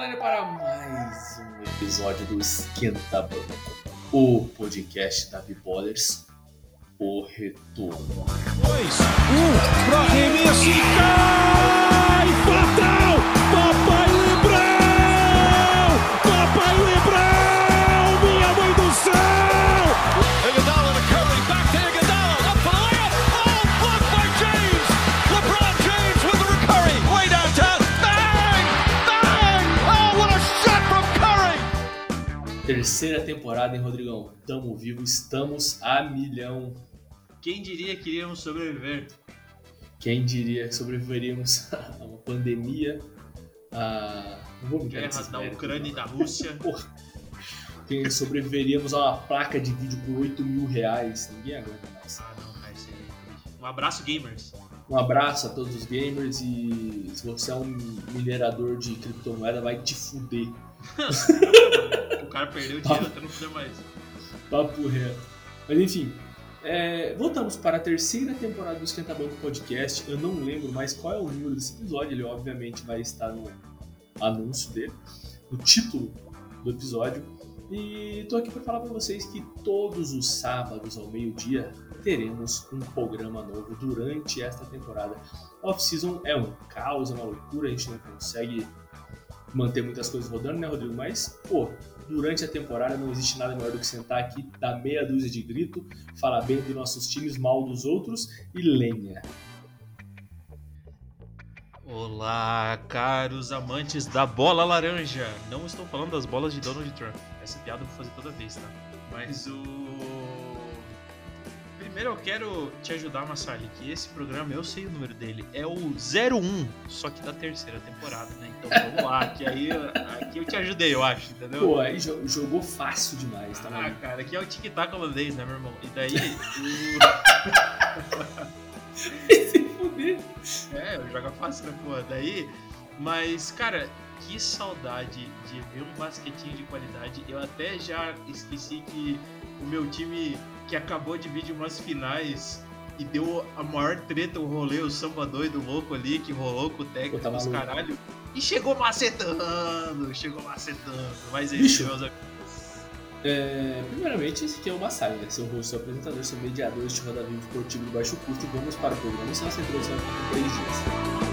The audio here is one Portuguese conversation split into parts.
online para mais um episódio do Esquenta Banco, o podcast da Biballers, o retorno. 2, 1, um, pra arremesso e cai! Fatal! Terceira temporada, hein, Rodrigão? Tamo vivo, estamos a milhão. Quem diria que iríamos sobreviver? Quem diria que sobreviveríamos a uma pandemia, a. Não vou Guerra da Ucrânia e da Rússia. Porra. Quem sobreviveríamos a uma placa de vídeo por 8 mil reais. Ninguém aguenta mais. Ah, não, cara, isso é... Um abraço, gamers. Um abraço a todos os gamers e se você é um minerador de criptomoeda, vai te fuder. o cara perdeu o dinheiro até não fuder mais. Papo reto. Mas enfim, é, voltamos para a terceira temporada do Esquenta Banco Podcast. Eu não lembro mais qual é o número desse episódio, ele obviamente vai estar no anúncio dele, no título do episódio. E tô aqui para falar para vocês que todos os sábados ao meio-dia teremos um programa novo durante esta temporada. Off-season é um caos, é uma loucura, a gente não consegue manter muitas coisas rodando, né, Rodrigo? Mas, pô, durante a temporada não existe nada melhor do que sentar aqui, dar meia dúzia de grito, falar bem dos nossos times, mal dos outros e lenha. Olá, caros amantes da bola laranja. Não estou falando das bolas de Donald Trump. Essa piada eu vou fazer toda vez, tá? Mas o Primeiro eu quero te ajudar, Massali, que esse programa, eu sei o número dele, é o 01, só que da terceira temporada, né? Então vamos lá, que aí aqui eu te ajudei, eu acho, entendeu? Pô, aí jogou fácil demais, tá? Ah, cara, aqui é o tic-tac holandês, né, meu irmão? E daí. É, joga fácil, né, pô? Daí. Mas, cara, que saudade de ver um basquetinho de qualidade. Eu até já esqueci que o meu time que acabou de vir de umas finais e deu a maior treta, o rolê, o samba doido louco ali, que rolou com o técnico dos caralho. E chegou macetando, chegou macetando. Mas é isso, meus amigos. É, primeiramente, esse aqui é o Massai, né? Seu rosto, seu apresentador, seu mediador, este roda vivo esportivo de baixo custo. Vamos para o programa. É nossa introdução em três dias.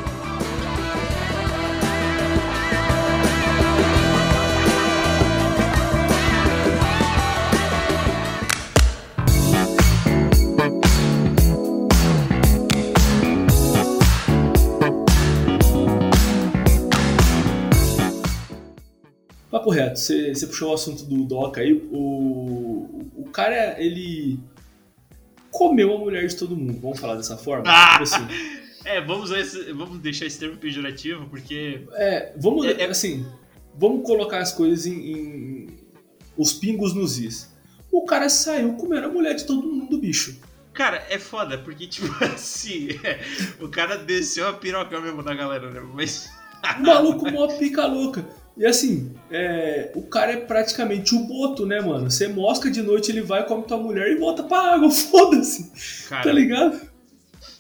Você, você puxou o assunto do Doca aí, o, o cara, ele comeu a mulher de todo mundo, vamos falar dessa forma? Ah! Tipo assim. É, vamos, esse, vamos deixar esse termo pejorativo, porque... É, vamos, é, é... assim, vamos colocar as coisas em, em, os pingos nos is. O cara saiu comendo a mulher de todo mundo, bicho. Cara, é foda, porque, tipo assim, é, o cara desceu a piroca mesmo da galera, né? Mas... O maluco mó pica louca. E assim, é, o cara é praticamente o boto, né, mano? Você mosca de noite, ele vai, come tua mulher e volta pra água, foda-se. Tá ligado?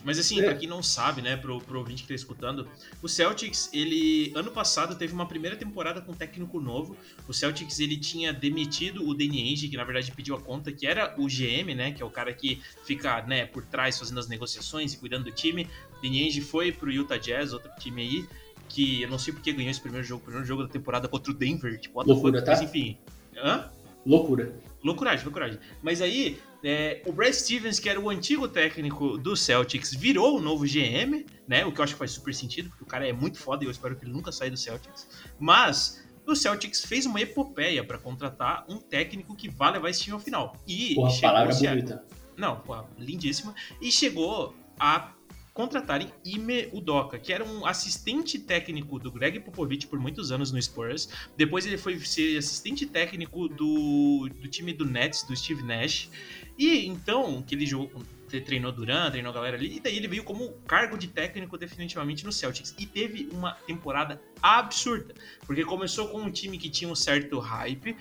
Mas assim, é. pra quem não sabe, né, pro, pro ouvinte que tá escutando, o Celtics, ele, ano passado, teve uma primeira temporada com um técnico novo. O Celtics, ele tinha demitido o Danny Ainge, que na verdade pediu a conta, que era o GM, né, que é o cara que fica, né, por trás fazendo as negociações e cuidando do time. Danny Ainge foi pro Utah Jazz, outro time aí que eu não sei porque ganhou esse primeiro jogo, primeiro jogo da temporada contra o Denver, tipo, loucura, tá? Mas enfim. Hã? Loucura. Loucuragem, loucuragem. Mas aí, é, o Brad Stevens, que era o antigo técnico do Celtics, virou o novo GM, né? O que eu acho que faz super sentido, porque o cara é muito foda e eu espero que ele nunca saia do Celtics. Mas o Celtics fez uma epopeia para contratar um técnico que vai levar esse time ao final. E Porra, chegou palavra bonita. Não, pô, lindíssima. E chegou a contratarem Ime Udoka, que era um assistente técnico do Greg Popovich por muitos anos no Spurs. Depois ele foi ser assistente técnico do, do time do Nets, do Steve Nash. E então, que ele jogou treinou Duran, treinou a galera ali, e daí ele veio como cargo de técnico definitivamente no Celtics. E teve uma temporada absurda, porque começou com um time que tinha um certo hype,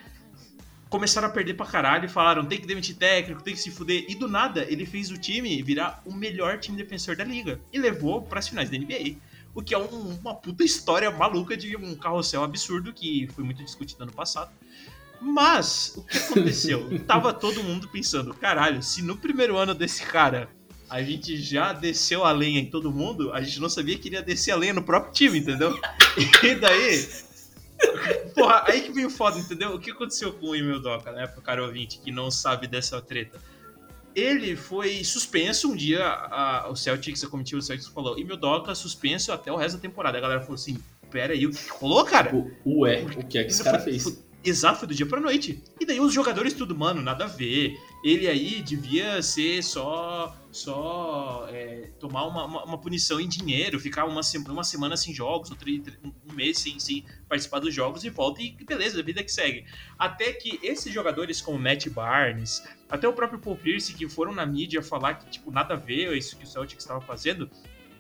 começaram a perder pra caralho e falaram: tem que demitir técnico, tem que se fuder. E do nada, ele fez o time virar o melhor time defensor da liga e levou para as finais da NBA. o que é um, uma puta história maluca de um carrossel absurdo que foi muito discutido ano passado. Mas, o que aconteceu? Tava todo mundo pensando, caralho, se no primeiro ano desse cara a gente já desceu a lenha em todo mundo, a gente não sabia que iria descer a lenha no próprio time, entendeu? E daí. Porra, aí que veio foda, entendeu? O que aconteceu com o Emil Doca, né? Pro cara ouvinte que não sabe dessa treta. Ele foi suspenso um dia, a, o Celtics, a comitiva do Celtics falou, Emil Doca suspenso até o resto da temporada. A galera falou assim, pera aí, o que rolou, cara? O, ué, o que é que esse cara fez? Exato, foi do dia pra noite. E daí os jogadores tudo, mano, nada a ver. Ele aí devia ser só só é, tomar uma, uma, uma, punição em dinheiro, ficar uma, uma semana sem jogos, um mês sem, sem participar dos jogos e volta e beleza, a vida que segue. Até que esses jogadores como Matt Barnes, até o próprio Paul Pierce, que foram na mídia falar que, tipo, nada a ver isso que o Celtic estava fazendo,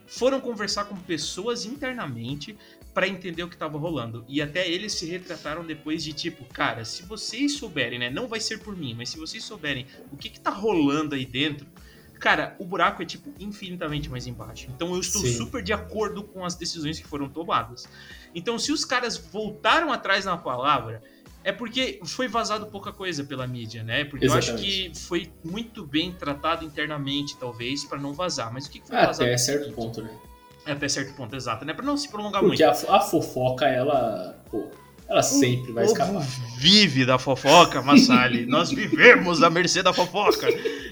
foram conversar com pessoas internamente para entender o que estava rolando. E até eles se retrataram depois de tipo, cara, se vocês souberem, né, não vai ser por mim, mas se vocês souberem o que que tá rolando aí dentro, cara, o buraco é tipo infinitamente mais embaixo. Então eu estou Sim. super de acordo com as decisões que foram tomadas. Então se os caras voltaram atrás na palavra, é porque foi vazado pouca coisa pela mídia, né? Porque Exatamente. eu acho que foi muito bem tratado internamente, talvez, para não vazar. Mas o que, foi Até vazado? Até certo ponto, né? É, até certo ponto, exato, né? Pra não se prolongar porque muito. Porque a, a, fofoca, ela. Pô, ela sempre vai escapar. vive da fofoca, Massali. Nós vivemos à mercê da fofoca.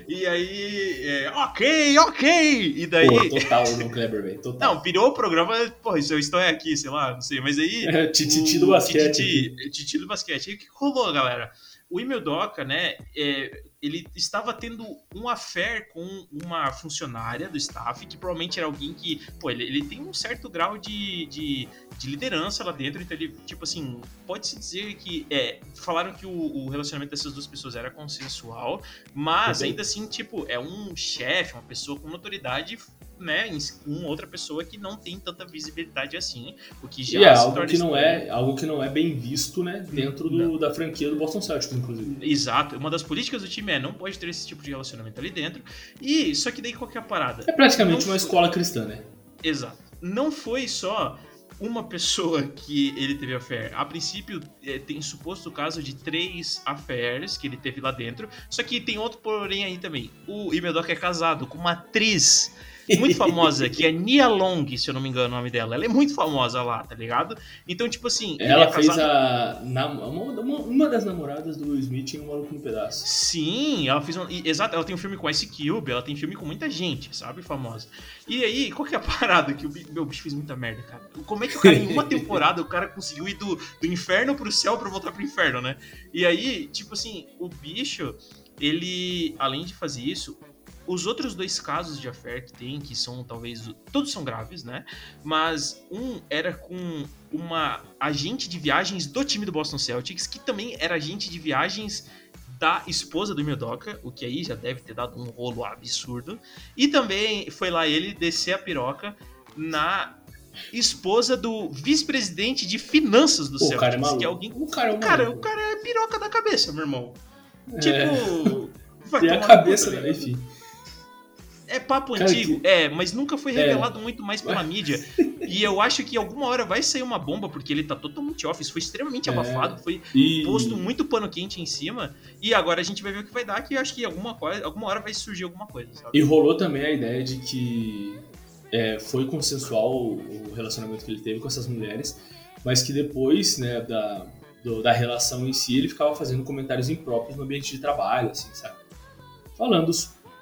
E aí, é, ok, ok. E daí. Pô, total no Kleber, velho. Total. Não, virou o programa. Pô, isso eu estou aqui, sei lá, não sei. Mas aí. É, tititi do basquete. Tititi do basquete. E o que rolou, galera? O Emil Doca, né? É, ele estava tendo um affair com uma funcionária do staff, que provavelmente era alguém que, pô, ele, ele tem um certo grau de, de, de, liderança lá dentro, então ele, tipo assim, pode-se dizer que, é, falaram que o, o, relacionamento dessas duas pessoas era consensual, mas uhum. ainda assim, tipo, é um chefe, uma pessoa com autoridade né, com outra pessoa que não tem tanta visibilidade assim, o que já e é algo que não é algo que não é bem visto, né, dentro do, da franquia do Boston Celtics, inclusive. Exato. Uma das políticas do time é não pode ter esse tipo de relacionamento ali dentro. E só que daí qual que é parada? É praticamente uma foi... escola cristã, né? Exato. Não foi só uma pessoa que ele teve affair. A princípio, é, tem suposto caso de três affairs que ele teve lá dentro. Só que tem outro porém aí também. O Imedoc é casado com uma atriz muito famosa, que é Nia Long, se eu não me engano o nome dela. Ela é muito famosa lá, tá ligado? Então, tipo assim. Ela é fez a. Na, uma, uma, das namoradas do Will Smith em Um Maluco no Pedaço. Sim, ela fez. Um, exato, ela tem um filme com Ice Cube, ela tem filme com muita gente, sabe? Famosa. E aí, qual que é a parada? Que o meu bicho fez muita merda, cara. Como é que o cara, em uma temporada, o cara conseguiu ir do, do inferno pro céu pra voltar pro inferno, né? E aí, tipo assim, o bicho ele, além de fazer isso, os outros dois casos de affair que tem, que são talvez. Todos são graves, né? Mas um era com uma agente de viagens do time do Boston Celtics, que também era agente de viagens da esposa do Mildoka, o que aí já deve ter dado um rolo absurdo. E também foi lá ele descer a piroca na esposa do vice-presidente de finanças do Pô, Celtics, cara é que é alguém. O cara, é o cara, o cara é piroca da cabeça, meu irmão. É. Tipo. Vai a cabeça, né? enfim. É papo Cara, antigo, que... é, mas nunca foi é. revelado é. muito mais pela mídia. E eu acho que alguma hora vai sair uma bomba, porque ele tá totalmente off. Isso foi extremamente é. abafado, foi e... posto muito pano quente em cima. E agora a gente vai ver o que vai dar, que eu acho que alguma, coisa, alguma hora vai surgir alguma coisa. Sabe? E rolou também a ideia de que é, foi consensual o relacionamento que ele teve com essas mulheres, mas que depois, né, da, do, da relação em si, ele ficava fazendo comentários impróprios no ambiente de trabalho, assim, sabe? Falando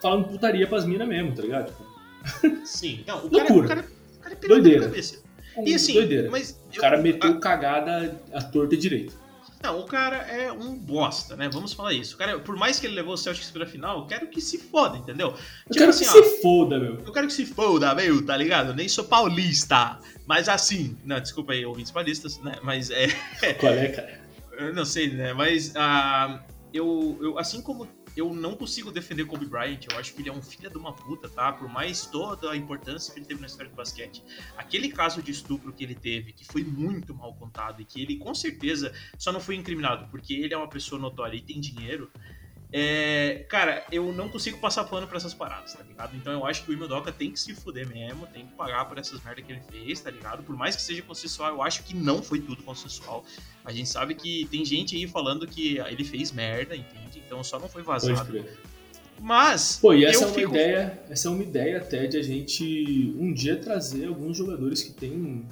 falando putaria pras minas mesmo, tá ligado? Tipo... Sim, não, o cara, o cara, o cara é Doideira. cabeça. E assim, Doideira. mas. O cara eu, meteu a... cagada à torta direito. Não, o cara é um bosta, né? Vamos falar isso. O cara, por mais que ele levou o Celtics pra final, eu quero que se foda, entendeu? Eu tipo quero assim, que ó, se foda, meu. Eu quero que se foda, meu, tá ligado? Eu nem sou paulista. Mas assim, não, desculpa aí, ouvintes paulistas, né? Mas é. Qual é, cara? Eu não sei, né? Mas uh, eu, eu, assim como eu não consigo defender Kobe Bryant. Eu acho que ele é um filho de uma puta, tá? Por mais toda a importância que ele teve na história do basquete. Aquele caso de estupro que ele teve, que foi muito mal contado e que ele com certeza só não foi incriminado porque ele é uma pessoa notória e tem dinheiro. É, cara, eu não consigo passar pano pra essas paradas, tá ligado? Então eu acho que o Imeldoka tem que se fuder mesmo, tem que pagar por essas merdas que ele fez, tá ligado? Por mais que seja consensual, eu acho que não foi tudo consensual. A gente sabe que tem gente aí falando que ele fez merda, entende? Então só não foi vazado. Mas. Pô, e essa é uma fico... ideia. Essa é uma ideia até de a gente um dia trazer alguns jogadores que têm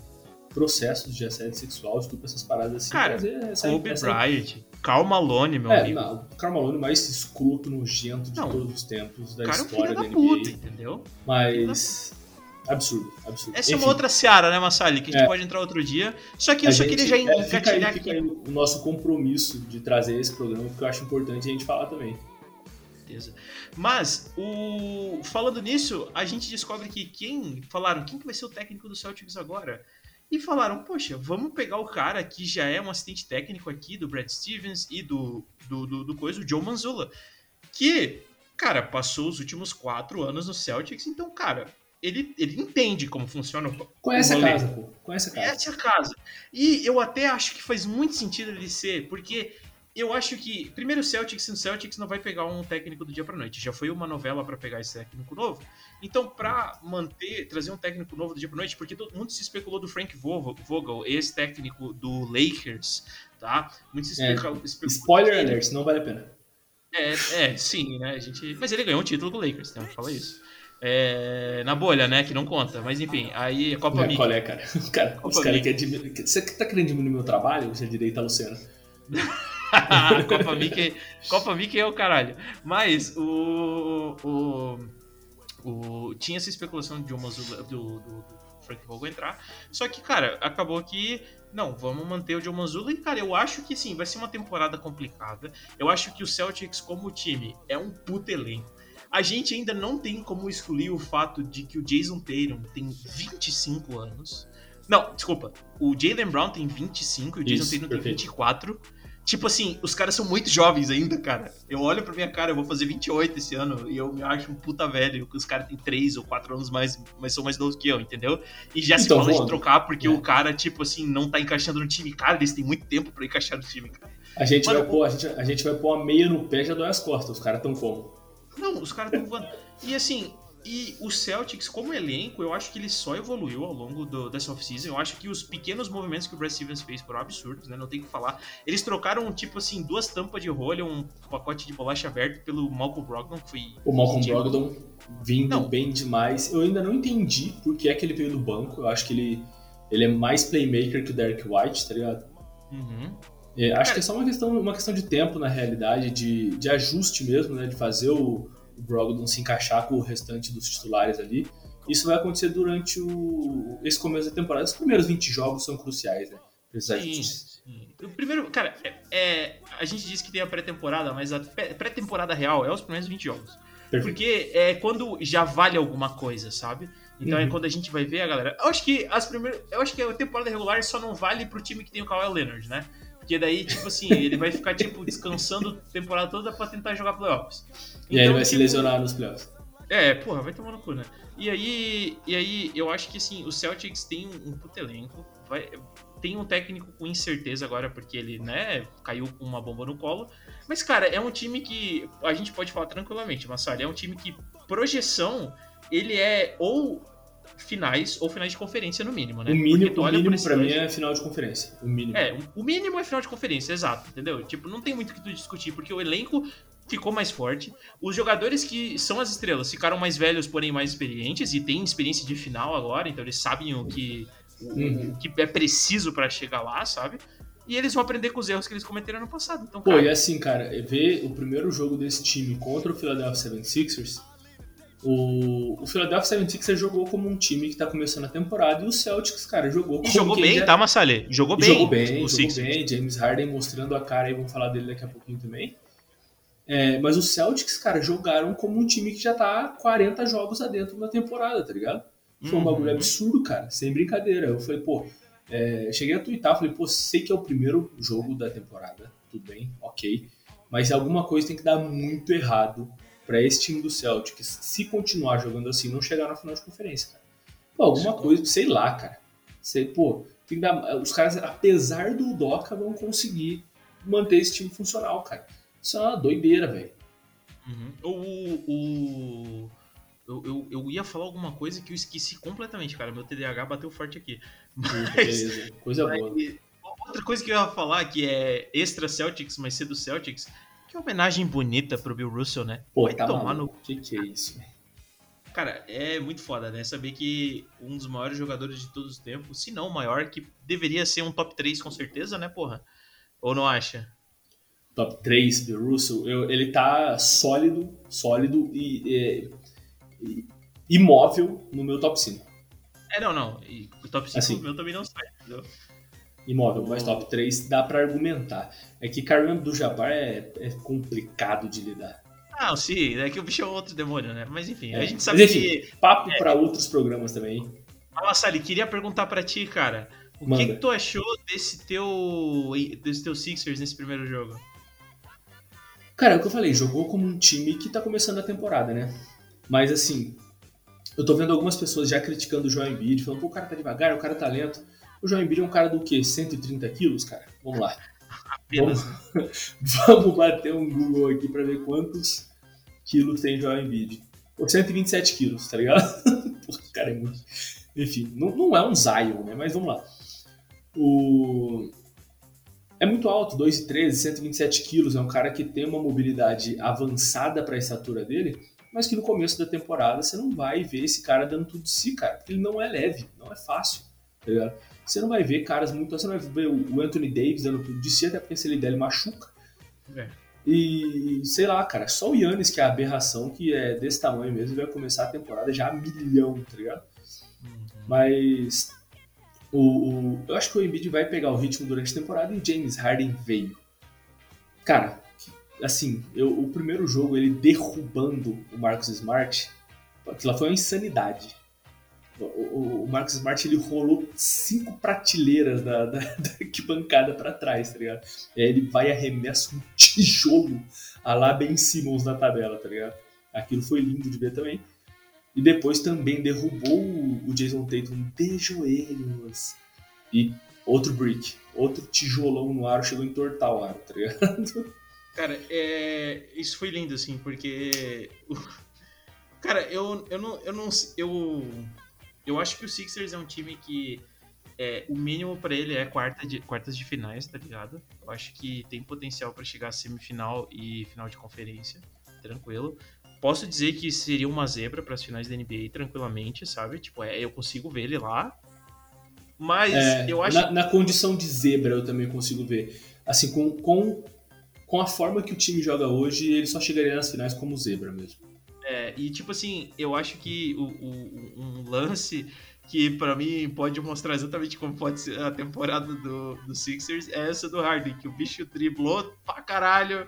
processos de assédio sexual, estupro, essas paradas assim. Cara, essa, Kobe essa... Bryant, Karl Malone, meu é, amigo. Não, o Karl Malone mais escroto, nojento de não, todos os tempos da história é da, da puta, entendeu? Mas... Absurdo, absurdo. Essa Enfim. é uma outra seara, né, Massali? Que a gente é. pode entrar outro dia. Só que eu a só queria já é, fica aí, fica aí o nosso compromisso de trazer esse programa, porque eu acho importante a gente falar também. Certeza. Mas, o... falando nisso, a gente descobre que quem. Falaram, quem que vai ser o técnico do Celtics agora? E falaram, poxa, vamos pegar o cara que já é um assistente técnico aqui do Brad Stevens e do, do, do, do coisa, o Joe Manzula, que, cara, passou os últimos quatro anos no Celtics, então, cara, ele, ele entende como funciona o Conhece a casa, pô. Conhece a casa. Conhece a casa. E eu até acho que faz muito sentido ele ser, porque eu acho que, primeiro, o Celtics, o Celtics não vai pegar um técnico do dia para noite. Já foi uma novela para pegar esse técnico novo. Então, para manter, trazer um técnico novo do dia para noite, porque todo mundo se especulou do Frank Vogel, ex-técnico do Lakers, tá? Muito se especulou. É, spoiler alert, não vale a pena. É, é, sim, né? A gente, mas ele ganhou um título com o Lakers, então fala isso. É, na bolha, né? Que não conta. Mas enfim, aí a Copa Mickey. Qual é, cara? cara Copa os diminuir. Você tá querendo diminuir meu trabalho? Você é direita, Luciano. Copa Mickey, Copa Mickey é o caralho. Mas o, o, o tinha essa especulação de uma do, do, do Frank Vogel entrar. Só que, cara, acabou que não, vamos manter o Joe Manzula. E, cara, eu acho que sim, vai ser uma temporada complicada. Eu acho que o Celtics, como time, é um puto elenco. A gente ainda não tem como excluir o fato de que o Jason Tatum tem 25 anos. Não, desculpa. O Jalen Brown tem 25 e o Jason Isso, Tatum perfeito. tem 24. Tipo assim, os caras são muito jovens ainda, cara. Eu olho pra minha cara, eu vou fazer 28 esse ano e eu me acho um puta velho. Os caras têm 3 ou 4 anos mais, mas são mais novos que eu, entendeu? E já então, se fala de trocar porque é. o cara, tipo assim, não tá encaixando no time. Cara, eles têm muito tempo pra encaixar no time, cara. A gente, Mano, vai, pôr, a, gente, a gente vai pôr a meia no pé já dói as costas. Os caras tão como? Não, os caras tão voando. E assim, e o Celtics, como elenco, eu acho que ele só evoluiu ao longo do, dessa off-season. Eu acho que os pequenos movimentos que o Brad Stevens fez foram absurdos, né? Não tem o que falar. Eles trocaram, tipo assim, duas tampas de rolha, um pacote de bolacha aberto pelo Malcolm Brogdon, que foi... O Malcolm Brogdon vindo não. bem demais. Eu ainda não entendi por que é que ele veio do banco. Eu acho que ele, ele é mais playmaker que o Derek White, tá ligado? Uhum. É, acho Cara, que é só uma questão, uma questão de tempo, na realidade, de, de ajuste mesmo, né? De fazer o o Brogdon se encaixar com o restante dos titulares ali. Isso vai acontecer durante o, esse começo da temporada. Os primeiros 20 jogos são cruciais, né? sim, sim. O primeiro, cara, é, é, a gente diz que tem a pré-temporada, mas a pré-temporada real é os primeiros 20 jogos. Perfeito. Porque é quando já vale alguma coisa, sabe? Então é uhum. é quando a gente vai ver a galera. Eu acho que as primeiras. Eu acho que a temporada regular só não vale pro time que tem o Kawhi Leonard, né? Porque daí, tipo assim, ele vai ficar, tipo, descansando a temporada toda pra tentar jogar playoffs. E então, aí vai tipo, se lesionar nos playoffs. É, porra, vai tomar no cu, né? E aí, e aí eu acho que, assim, o Celtics tem um puto elenco, vai, tem um técnico com incerteza agora, porque ele, né, caiu com uma bomba no colo. Mas, cara, é um time que a gente pode falar tranquilamente, Massari, é um time que projeção, ele é ou finais ou finais de conferência no mínimo, né? O mínimo, o mínimo pra mim é final de conferência. O mínimo. É, o mínimo é final de conferência, exato, entendeu? Tipo, não tem muito o que tu discutir, porque o elenco ficou mais forte. Os jogadores que são as estrelas ficaram mais velhos, porém mais experientes, e têm experiência de final agora, então eles sabem o que, uhum. o que é preciso para chegar lá, sabe? E eles vão aprender com os erros que eles cometeram no passado. Então, Pô, e assim, cara, ver o primeiro jogo desse time contra o Philadelphia 76ers o, o Philadelphia 76ers jogou como um time que está começando a temporada e o Celtics, cara, jogou como E jogou bem, já... tá, Massalê? Jogou bem. Jogou bem, jogou Sixers. bem. James Harden mostrando a cara aí, vamos falar dele daqui a pouquinho também. É, mas os Celtics, cara, jogaram como um time que já tá 40 jogos adentro na temporada, tá ligado? Foi um bagulho uhum. absurdo, cara, sem brincadeira. Eu falei, pô, é, cheguei a twittar, falei, pô, sei que é o primeiro jogo da temporada, tudo bem, ok. Mas alguma coisa tem que dar muito errado para esse time do Celtics, se continuar jogando assim, não chegar na final de conferência, cara. Pô, alguma coisa, sei lá, cara. Sei, pô, tem que dar, os caras, apesar do Doca, vão conseguir manter esse time funcional, cara. Isso é uma doideira, velho. Uhum. O, o, eu, eu, eu, ia falar alguma coisa que eu esqueci completamente, cara. Meu TDAH bateu forte aqui. Mas, Beleza. Coisa mas, boa. Outra coisa que eu ia falar, que é extra Celtics, mas ser do Celtics, que homenagem bonita pro Bill Russell, né? Pô, Vai tá tomar no. Que que é isso? Cara, é muito foda, né? Saber que um dos maiores jogadores de todos os tempos, se não o maior, que deveria ser um top 3 com certeza, né, porra? Ou não acha? Top 3 Bill Russell, eu, ele tá sólido, sólido e, e, imóvel no meu top 5. É, não, não. E o top 5 assim, meu também não sai, entendeu? Imóvel, mas top 3 dá para argumentar. É que Kareem Abdul-Jabbar é, é complicado de lidar. Não, sim, é que o bicho é outro demônio, né? Mas enfim, é. a gente sabe Mas, enfim, que. Papo é. para outros programas também. Fala, Sally, queria perguntar para ti, cara. O que, que, tu achou desse teu, desse teu Sixers nesse primeiro jogo? Cara, é o que eu falei, jogou como um time que tá começando a temporada, né? Mas assim, eu tô vendo algumas pessoas já criticando o João Embiid, falando, pô, o cara tá devagar, o cara tá lento. O João Embiid é um cara do quê? 130 quilos, cara? Vamos lá. Vamos, vamos bater um Google aqui para ver quantos quilos tem Joel Embiid. Por 127 quilos, tá ligado? Porra, cara, é muito. Enfim, não, não é um Zion, né? Mas vamos lá. O... É muito alto, 2,13, 127 quilos. É um cara que tem uma mobilidade avançada para a estatura dele, mas que no começo da temporada você não vai ver esse cara dando tudo de si, cara. Porque ele não é leve, não é fácil, tá ligado? Você não vai ver caras muito. Você não vai ver o Anthony Davis dando tudo de si, até porque se ele der, ele machuca. É. E sei lá, cara, só o Yannis, que é a aberração, que é desse tamanho mesmo, vai começar a temporada já a milhão, tá ligado? Uhum. Mas o, o, eu acho que o Embiid vai pegar o ritmo durante a temporada e o James Harden veio. Cara, assim, eu, o primeiro jogo, ele derrubando o Marcus Smart, aquilo foi uma insanidade. O, o Marcos Smart ele rolou cinco prateleiras da, da, da arquibancada para trás, tá ligado? E aí ele vai e arremessa um tijolo a lá Ben Simmons na tabela, tá ligado? Aquilo foi lindo de ver também. E depois também derrubou o Jason Tatum de joelhos. E outro brick, outro tijolão no aro, chegou a entortar o aro, tá ligado? Cara, é... isso foi lindo, assim, porque. Cara, eu, eu não. Eu não. Eu eu acho que o Sixers é um time que é, o mínimo para ele é quarta de, quartas de finais, tá ligado? Eu acho que tem potencial para chegar a semifinal e final de conferência, tranquilo. Posso dizer que seria uma zebra para as finais da NBA tranquilamente, sabe? Tipo, é, eu consigo ver ele lá. Mas é, eu acho. Na, na, condição de zebra eu também consigo ver. Assim, com, com, com a forma que o time joga hoje, ele só chegaria nas finais como zebra mesmo. É, e tipo assim, eu acho que o, o um lance que para mim pode mostrar exatamente como pode ser a temporada do, do Sixers é essa do Harden, que o bicho driblou pra caralho,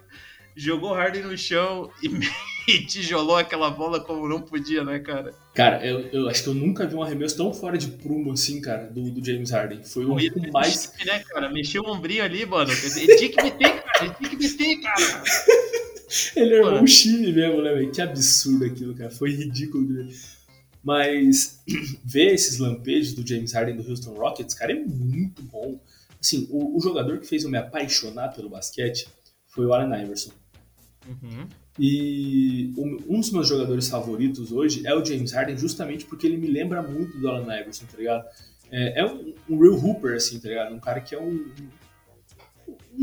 jogou o Harden no chão e, e tijolou aquela bola como não podia, né, cara? Cara, eu, eu acho que eu nunca vi um arremesso tão fora de prumo assim, cara, do, do James Harden. Foi o um mais. Né, cara? Mexeu o ombrinho ali, mano. Ele tinha que meter, cara. Ele tinha que meter, cara. Ele armou um time mesmo, né, velho? Que absurdo aquilo, cara. Foi ridículo. Mas ver esses lampejos do James Harden do Houston Rockets, cara, é muito bom. Assim, o, o jogador que fez eu me apaixonar pelo basquete foi o Allen Iverson. Uhum. E um, um, dos meus jogadores favoritos hoje é o James Harden, justamente porque ele me lembra muito do Allen Iverson, tá ligado? É, é um, um, real hooper, assim, tá ligado? Um cara que é um, um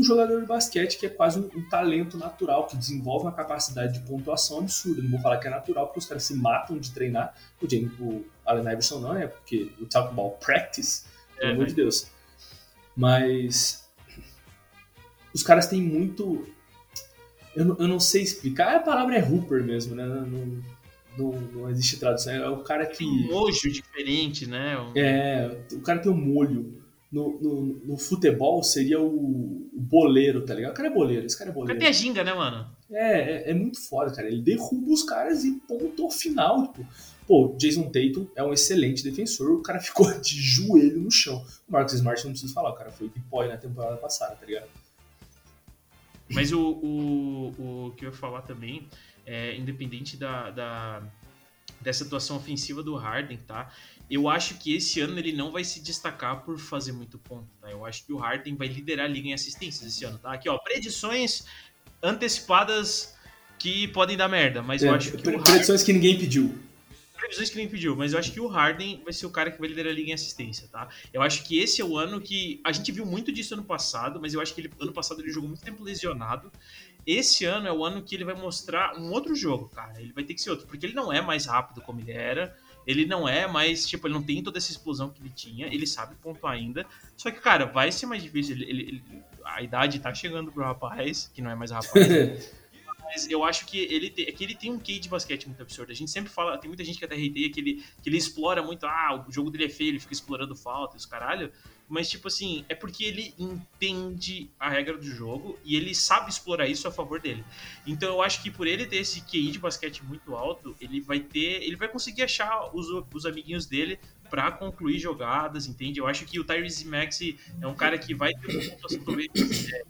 jogador de basquete que é quase um, um, talento natural, que desenvolve uma capacidade de pontuação absurda. Não vou falar que é natural, porque os caras se matam de treinar. O, James, o Allen Iverson não, né? Porque o talk about practice, pelo é, amor de Deus. Mas os caras têm muito. Eu não, eu não sei explicar. A palavra é Hooper mesmo, né? Não, não, não existe tradução. É o cara que. um mojo diferente, né? É, o cara tem um molho no, no, no, futebol seria o, o, boleiro, tá ligado? O cara é boleiro, esse cara é boleiro. O cara a ginga, né, mano? É, é, é, muito foda, cara. Ele derruba os caras e ponto final. Tipo, pô, Jason Tatum é um excelente defensor, o cara ficou de joelho no chão. O Marcus Smart não precisa falar, o cara foi pipoy na temporada passada, tá ligado? Mas o, o, o que eu ia falar também, é, independente da, da, dessa atuação ofensiva do Harden, tá? Eu acho que esse ano ele não vai se destacar por fazer muito ponto, tá? Eu acho que o Harden vai liderar a liga em assistências esse ano, tá? Aqui, ó, predições antecipadas que podem dar merda, mas é, eu acho que. Predições Harden... que ninguém pediu. Previsões que ninguém pediu, mas eu acho que o Harden vai ser o cara que vai liderar a liga em assistência, tá? Eu acho que esse é o ano que. A gente viu muito disso ano passado, mas eu acho que ele, ano passado ele jogou muito tempo lesionado. Esse ano é o ano que ele vai mostrar um outro jogo, cara. Ele vai ter que ser outro, porque ele não é mais rápido como ele era. Ele não é mais, tipo, ele não tem toda essa explosão que ele tinha. Ele sabe pontuar ainda. Só que, cara, vai ser mais difícil. Ele, ele, ele, a idade tá chegando pro rapaz, que não é mais rapaz. mas eu acho que ele tem, é que ele tem um key de basquete muito absurdo. A gente sempre fala, tem muita gente que até hateia que ele, que ele explora muito, ah, o jogo dele é feio, ele fica explorando falta, os caralho. Mas, tipo assim, é porque ele entende a regra do jogo e ele sabe explorar isso a favor dele. Então eu acho que por ele ter esse QI de basquete muito alto, ele vai ter. Ele vai conseguir achar os, os amiguinhos dele para concluir jogadas, entende? Eu acho que o Tyrese Maxey é um cara que vai ter uma pontuação talvez é,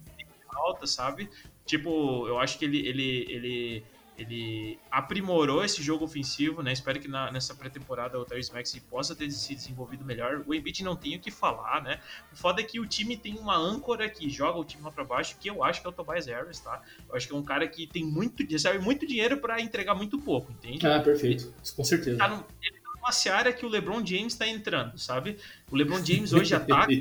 alta, sabe? Tipo, eu acho que ele, ele, ele, ele aprimorou esse jogo ofensivo, né? Espero que na, nessa pré-temporada o Tyrese Maxey possa ter se desenvolvido melhor. O Embiid não tem o que falar, né? O foda é que o time tem uma âncora que joga o time lá pra baixo, que eu acho que é o Tobias Harris, tá? Eu acho que é um cara que tem muito, recebe muito dinheiro para entregar muito pouco, entende? Ah, perfeito. Com certeza. Tá no, ele uma seara que o LeBron James está entrando, sabe? O LeBron James hoje ataca.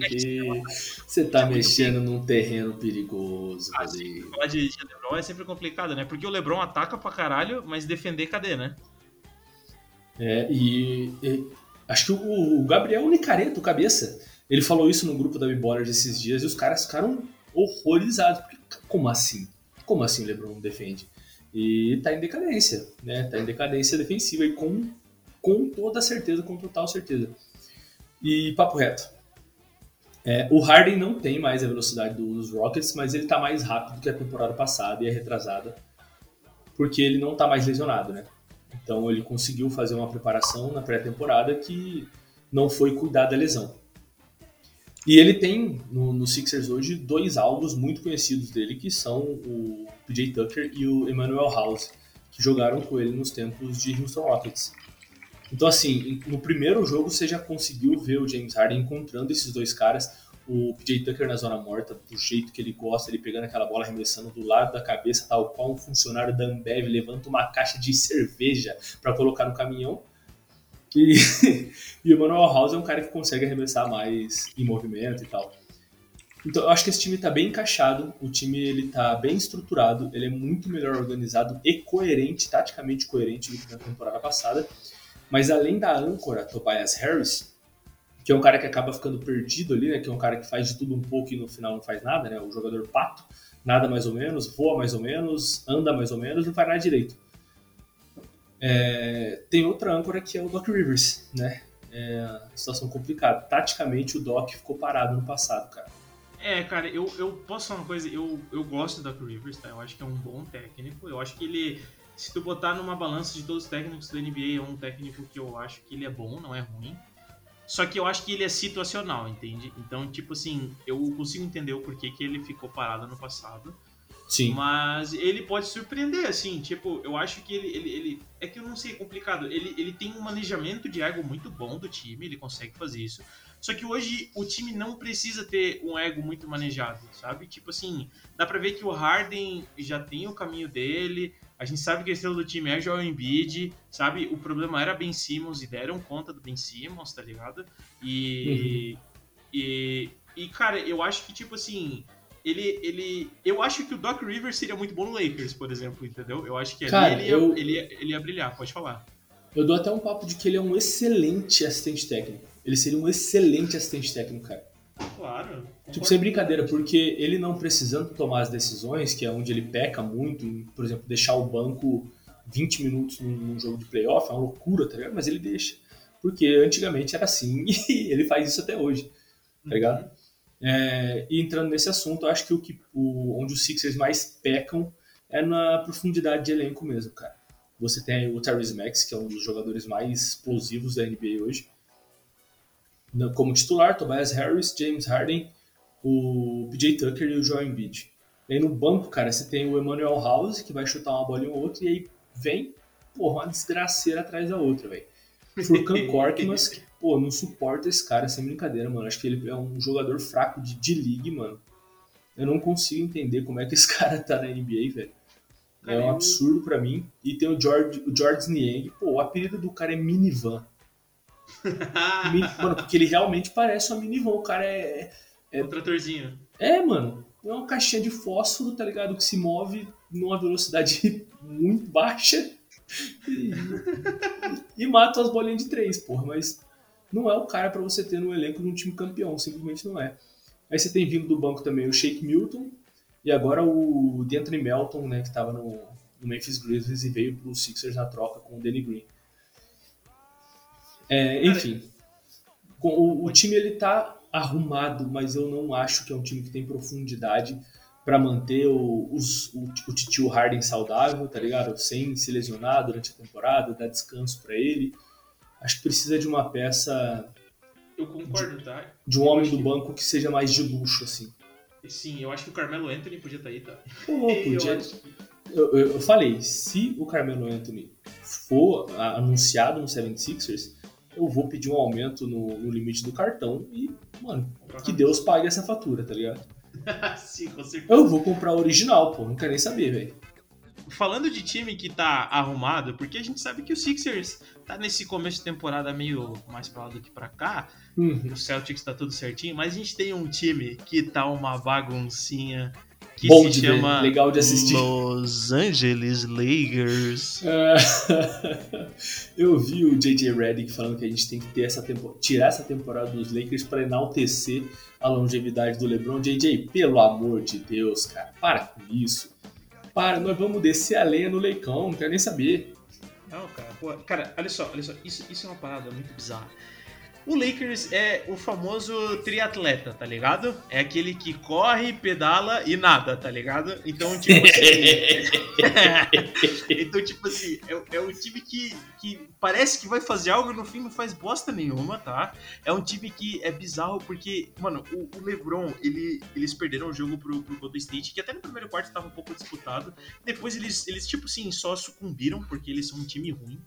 Você tá mexendo num terreno perigoso. Ah, falar de, de LeBron é sempre complicado, né? Porque o LeBron ataca pra caralho, mas defender cadê, né? É, e, e acho que o, o Gabriel Nicareto, cabeça, ele falou isso no grupo da B-Ballers esses dias e os caras ficaram horrorizados. Porque, como assim? Como assim o LeBron defende? E tá em decadência, né? Tá em decadência defensiva e com com toda certeza, com total certeza. E papo reto. É, o Harden não tem mais a velocidade dos Rockets, mas ele está mais rápido que a temporada passada e a retrasada, porque ele não está mais lesionado, né? Então ele conseguiu fazer uma preparação na pré-temporada que não foi cuidar da lesão. E ele tem no, no, Sixers hoje dois alvos muito conhecidos dele, que são o PJ Tucker e o Emmanuel House, que jogaram com ele nos tempos de Houston Rockets. Então, assim, no primeiro jogo você já conseguiu ver o James Harden encontrando esses dois caras, o PJ Tucker na zona morta, do jeito que ele gosta, ele pegando aquela bola, arremessando do lado da cabeça, tal qual um funcionário da Ambev levanta uma caixa de cerveja para colocar no caminhão. E, e o Manuel House é um cara que consegue arremessar mais em movimento e tal. Então eu acho que esse time está bem encaixado, o time ele tá bem estruturado, ele é muito melhor organizado e coerente, taticamente coerente do que na temporada passada. Mas além da âncora, Tobias Harris, que é um cara que acaba ficando perdido ali, né? Que é um cara que faz de tudo um pouco e no final não faz nada, né? O jogador pato, nada mais ou menos, voa mais ou menos, anda mais ou menos, não faz nada direito. É, tem outra âncora que é o Doc Rivers, né? É situação complicada. Taticamente o Doc ficou parado no passado, cara. É, cara, eu, eu posso falar uma coisa, eu, eu gosto do Doc Rivers, tá? Eu acho que é um bom técnico, eu acho que ele se tu botar numa balança de todos os técnicos da NBA, é um técnico que eu acho que ele é bom, não é ruim. Só que eu acho que ele é situacional, entende? Então, tipo assim, eu consigo entender o porquê que ele ficou parado no passado. Sim. Mas ele pode surpreender, assim, tipo, eu acho que ele, ele, ele. É que eu não sei, é complicado. Ele, ele tem um manejamento de ego muito bom do time, ele consegue fazer isso. Só que hoje o time não precisa ter um ego muito manejado, sabe? Tipo assim, dá pra ver que o Harden já tem o caminho dele, a gente sabe que a estrela do time é o Joel Embiid, sabe? O problema era Ben Simmons e deram conta do Ben Simmons, tá ligado? E, uhum. e, e, cara, eu acho que, tipo assim, ele, ele. Eu acho que o Doc Rivers seria muito bom no Lakers, por exemplo, entendeu? Eu acho que ali cara, ele, eu... ele, ele ia brilhar, pode falar. Eu dou até um papo de que ele é um excelente assistente técnico. Ele seria um excelente assistente técnico, cara. Claro. Tipo, sem brincadeira, porque ele não precisando tomar as decisões, que é onde ele peca muito, por exemplo, deixar o banco 20 minutos num jogo de playoff, é uma loucura, tá ligado? Mas ele deixa. Porque antigamente era assim e ele faz isso até hoje, tá ligado? Uhum. É, e entrando nesse assunto, eu acho que o que o, onde os Sixers mais pecam é na profundidade de elenco mesmo, cara. Você tem o Tyrese Max, que é um dos jogadores mais explosivos da NBA hoje como titular, Tobias Harris, James Harden, o PJ Tucker e o Joel Embiid. E aí no banco, cara, você tem o Emmanuel House, que vai chutar uma bola em um outro, e aí vem, porra, uma desgraceira atrás da outra, velho. Furkan Korkmaz, que, pô, não suporta esse cara, sem brincadeira, mano. Acho que ele é um jogador fraco de D-League, mano. Eu não consigo entender como é que esse cara tá na NBA, velho. é um absurdo para mim. E tem o George, o George Niang. Pô, o apelido do cara é Minivan. mano, porque ele realmente parece uma minivan. O cara é. É um tratorzinho. É, mano. É uma caixinha de fósforo, tá ligado? Que se move numa velocidade muito baixa e, e mata as bolinhas de três, porra. Mas não é o cara para você ter no elenco de um time campeão, simplesmente não é. Aí você tem vindo do banco também o Shake Milton e agora o D'Anthony Melton, né, que tava no, no Memphis Grizzlies e veio pro Sixers na troca com o Danny Green. É, enfim, o, o, time ele tá arrumado, mas eu não acho que é um time que tem profundidade para manter o, os, o, o Titio Harden saudável, tá ligado? Sem se lesionar durante a temporada, dar descanso para ele. Acho que precisa de uma peça. Eu concordo, de, tá? De um eu homem do que... banco que seja mais de luxo, assim. Sim, eu acho que o Carmelo Anthony podia estar tá aí, tá? Pô, podia. Eu, eu, eu, falei, se o Carmelo Anthony for anunciado no 76ers, eu vou pedir um aumento no, no limite do cartão e, mano, que Deus pague essa fatura, tá ligado? Sim, com certeza. Eu vou comprar o original, pô, não quero nem saber, velho. Falando de time que tá arrumado, porque a gente sabe que o Sixers tá nesse começo de temporada meio mais pra lá do que pra cá. Uhum. O Celtics tá tudo certinho, mas a gente tem um time que tá uma baguncinha que Bom se chama ver. Legal de assistir. Los Angeles Lakers. eu vi o JJ Redick falando que a gente tem que ter essa tempo... tirar essa temporada dos Lakers para enaltecer a longevidade do LeBron. JJ, pelo amor de Deus, cara, para com isso. Para, nós vamos descer a lenha no leicão, não quero nem saber. Não, cara, pô, cara, olha só, olha só, isso, isso é uma parada muito bizarra. O Lakers é o famoso triatleta, tá ligado? É aquele que corre, pedala e nada, tá ligado? Então, tipo assim. então, tipo assim, é, é um time que, que parece que vai fazer algo e no fim não faz bosta nenhuma, tá? É um time que é bizarro porque, mano, o, o LeBron, ele, eles perderam o jogo pro, pro Golden State, que até no primeiro quarto tava um pouco disputado. Depois eles, eles tipo assim, só sucumbiram porque eles são um time ruim,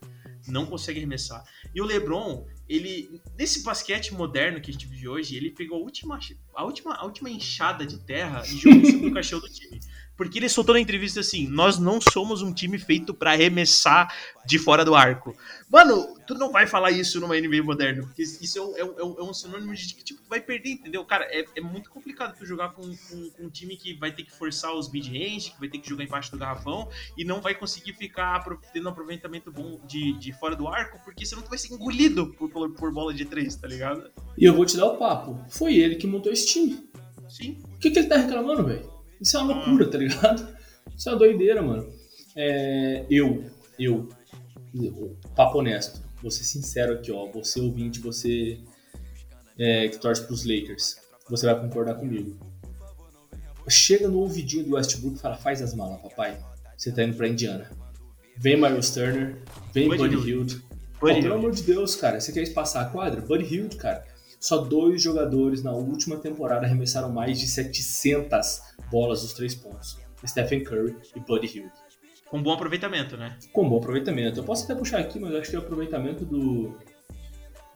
não conseguem arremessar. E o LeBron, ele nesse basquete moderno que a gente vive hoje, ele pegou a última a última a última enxada de terra e jogou sobre o caixão do time. Porque ele soltou na entrevista assim: "Nós não somos um time feito para arremessar de fora do arco". Mano, tu não vai falar isso numa NBA moderna, porque isso é um, é um, é um sinônimo de que tipo, tu vai perder, entendeu? Cara, é, é muito complicado tu jogar com, com, com, um time que vai ter que forçar os mid-range, que vai ter que jogar embaixo do garrafão e não vai conseguir ficar tendo um aproveitamento bom de, de fora do arco, porque senão tu vai ser engolido por, por, por bola de três, tá ligado? E eu vou te dar o papo. Foi ele que montou esse time. Sim. O que, que ele tá reclamando, velho? Isso é uma loucura, tá ligado? Isso é uma doideira, mano. É, eu, eu, papo honesto, vou ser sincero aqui, ó. Você ouvinte, você é, que torce pros Lakers, você vai concordar comigo. Chega no ouvidinho do Westbrook e fala: faz as malas, papai. Você tá indo pra Indiana. Vem Miles Turner, vem Buddy, Buddy Hield. Oh, pelo amor de Deus, cara, você quer espaçar a quadra? Buddy Hield, cara. Só dois jogadores na última temporada arremessaram mais de 700 bolas dos três pontos. Stephen Curry e Buddy Hield. Com bom aproveitamento, né? Com bom aproveitamento. Eu posso até puxar aqui, mas acho que o aproveitamento do,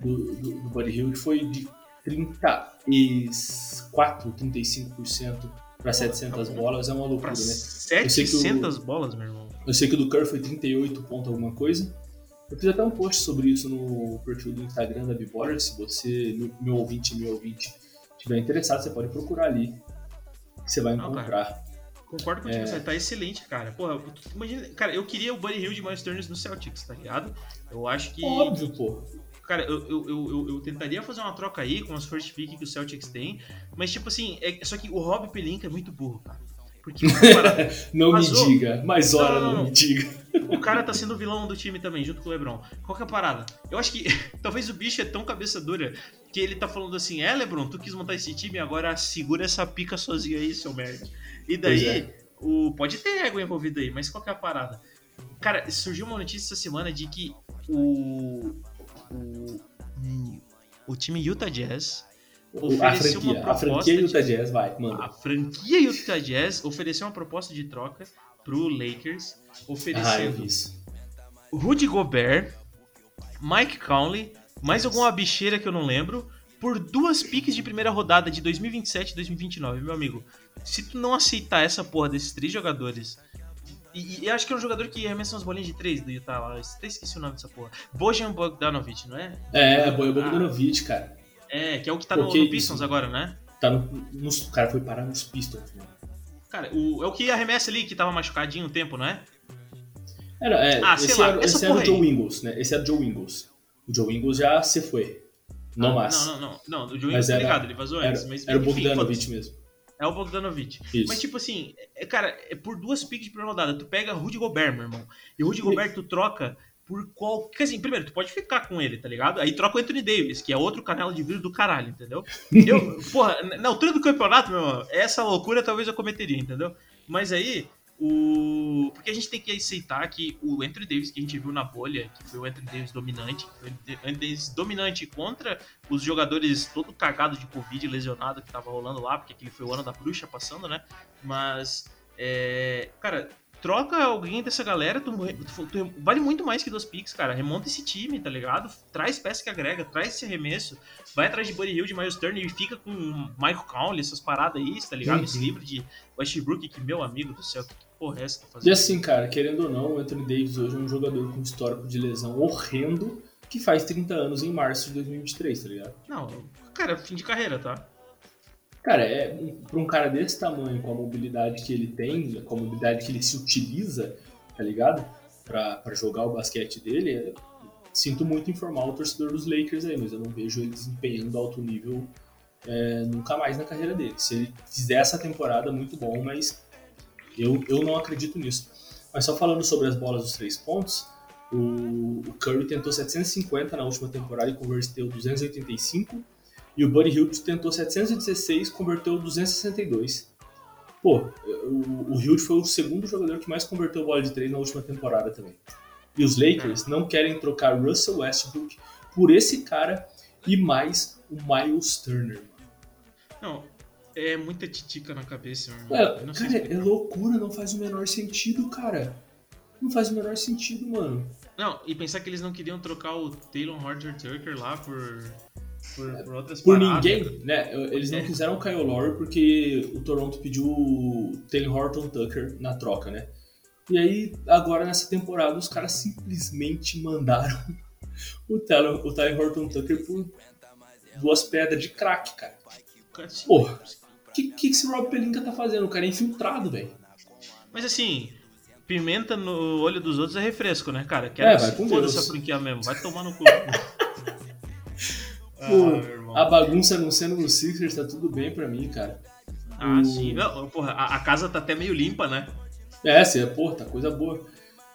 do, do, do Buddy Hield foi de 34, 35% para 700 bolas. É uma loucura, pra né? 700 bolas, meu irmão? Eu sei que o do Curry foi 38 ponto alguma coisa. Eu fiz até um post sobre isso no perfil do Instagram da Bibora. Se você, meu ouvinte meu ouvinte, estiver interessado, você pode procurar ali. Você vai encontrar. Não, Concordo contigo, é... tá excelente, cara. Porra, imagina, cara, eu queria o Buddy Hill de Miles Turner no Celtics, tá ligado? Eu acho que. Óbvio, pô. Cara, eu, eu, eu, eu, tentaria fazer uma troca aí com as first pick que o Celtics tem, mas tipo assim, é, só que o Rob Pelinka é muito burro, cara. Porque não Vazou. me diga, mais hora não, não, não, me diga. O cara tá sendo o vilão do time também, junto com o LeBron. Qual que é a parada? Eu acho que talvez o bicho é tão cabeça dura que ele tá falando assim: é, LeBron, tu quis montar esse time, agora segura essa pica sozinho aí, seu merda. E daí, é. o, pode ter ego envolvido aí, mas qual que é a parada? Cara, surgiu uma notícia essa semana de que o, o, o time Utah Jazz uma proposta. A franquia Utah de, Jazz, vai, mano. A franquia Utah Jazz ofereceu uma proposta de troca pro Lakers, oferecendo ah, Rudy Gobert, Mike Conley, mais alguma bicheira que eu não lembro, por duas piques de primeira rodada de 2027 e 2029, meu amigo. Se tu não aceitar essa porra desses três jogadores E, e acho que é um jogador que arremessa umas bolinhas de três do Utah lá. Até esqueci o nome dessa porra. Bojan Bogdanovic, não é? É, Bojan Bogdanovic, ah, cara. É, que é o que tá no, no, Pistons agora, né? Tá no, nos, o cara foi parar nos Pistons, né? Cara, o, é o que arremessa ali, que tava machucadinho um tempo, não é? Era, é, ah, esse lá, era, esse era o Joe Ingles, né? Esse era o Joe Ingles. O Joe Ingles já se foi. Não ah, mais. Não, não, não. Não, o Joe Ingles tá ligado, ele vazou era, antes. Mas, era o Bogdanovic mesmo. É o Bogdanovic. Isso. Mas, tipo assim, é, cara, é por duas picks de primeira rodada. Tu pega Rudy Gobert, meu irmão. E Rudy Gobert tu troca por qualquer. Assim, primeiro, tu pode ficar com ele, tá ligado? Aí troca o Anthony Davis, que é outro canela de vidro do caralho, entendeu? Eu, porra, na altura do campeonato, meu irmão, essa loucura talvez eu cometeria, entendeu? Mas aí, o... Porque a gente tem que aceitar que o Anthony Davis que a gente viu na bolha, que foi o Anthony Davis dominante, foi o Anthony Davis dominante contra os jogadores todo cagado de Covid, lesionado que tava rolando lá, porque aquele foi o ano da bruxa passando, né? Mas, é... cara, troca alguém dessa galera, tu, tu, tu, vale muito mais que dois picks, cara. Remonta esse time, tá ligado? Traz peça que agrega, traz esse arremesso. Vai atrás de Buddy Hill, de Miles Turner e fica com Michael Conley, essas paradas aí, tá ligado? Uhum. Esse livro de Westbrook, que meu amigo do céu, que porra é essa que tá fazendo? E assim, cara, querendo ou não, o Anthony Davis hoje é um jogador com histórico de lesão horrendo que faz 30 anos em março de 2023, tá ligado? Não, cara, fim de carreira, tá? Cara, é, para um cara desse tamanho, com a mobilidade que ele tem, com a mobilidade que ele se utiliza, tá ligado? Pra jogar o basquete dele, é, sinto muito informar o torcedor dos Lakers aí, mas eu não vejo ele desempenhando alto nível é, nunca mais na carreira dele. Se ele fizer essa temporada, muito bom, mas eu, eu não acredito nisso. Mas só falando sobre as bolas dos três pontos, o, o Curry tentou 750 na última temporada e converteu 285, e o Buddy Hield tentou 716 converteu 262. Pô, o, o Hield foi o segundo jogador que mais converteu bola de três na última temporada também. E os Lakers não querem trocar Russell Westbrook por esse cara e mais o Miles Turner. Não, é muita titica na cabeça, meu irmão. É, cara, é loucura, não faz o menor sentido, cara. Não faz o menor sentido, mano. Não, e pensar que eles não queriam trocar o Taylor Horton Tucker lá por, por, por outras Por ninguém, né? Eles não é. quiseram o Kyle Lowry porque o Toronto pediu o Taylor Horton Tucker na troca, né? E aí, agora nessa temporada, os caras simplesmente mandaram o Taylor, o Taylor Horton Tucker por duas pedras de crack, cara. Porra que, que esse Rob Pelinka tá fazendo? O cara é infiltrado, velho. Mas assim, pimenta no olho dos outros é refresco, né, cara? Quero é, vai com Deus. essa franquia mesmo. Vai tomar no cu. ah, a bagunça não sendo no Sixers tá tudo bem pra mim, cara. Ah, o... sim. Não, porra, a, a, casa tá até meio limpa, né? É, sim, porra, tá coisa boa.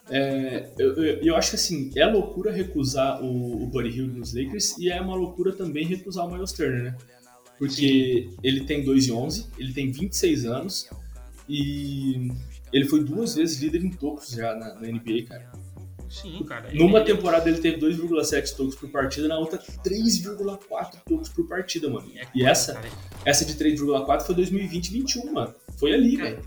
É, eu, eu, eu, acho que assim, é loucura recusar o, o Buddy Hill nos Lakers e é uma loucura também recusar o Miles Turner, né? porque Sim. ele tem 2 e 11, ele tem 26 anos e ele foi duas vezes líder em tocos já na, na NBA, cara. Sim, cara. Numa ele... temporada ele teve 2,7 tocos por partida, na outra 3,4 tocos por partida, mano. É e essa, essa de 3,4 foi 2020-21, mano. Foi ali, velho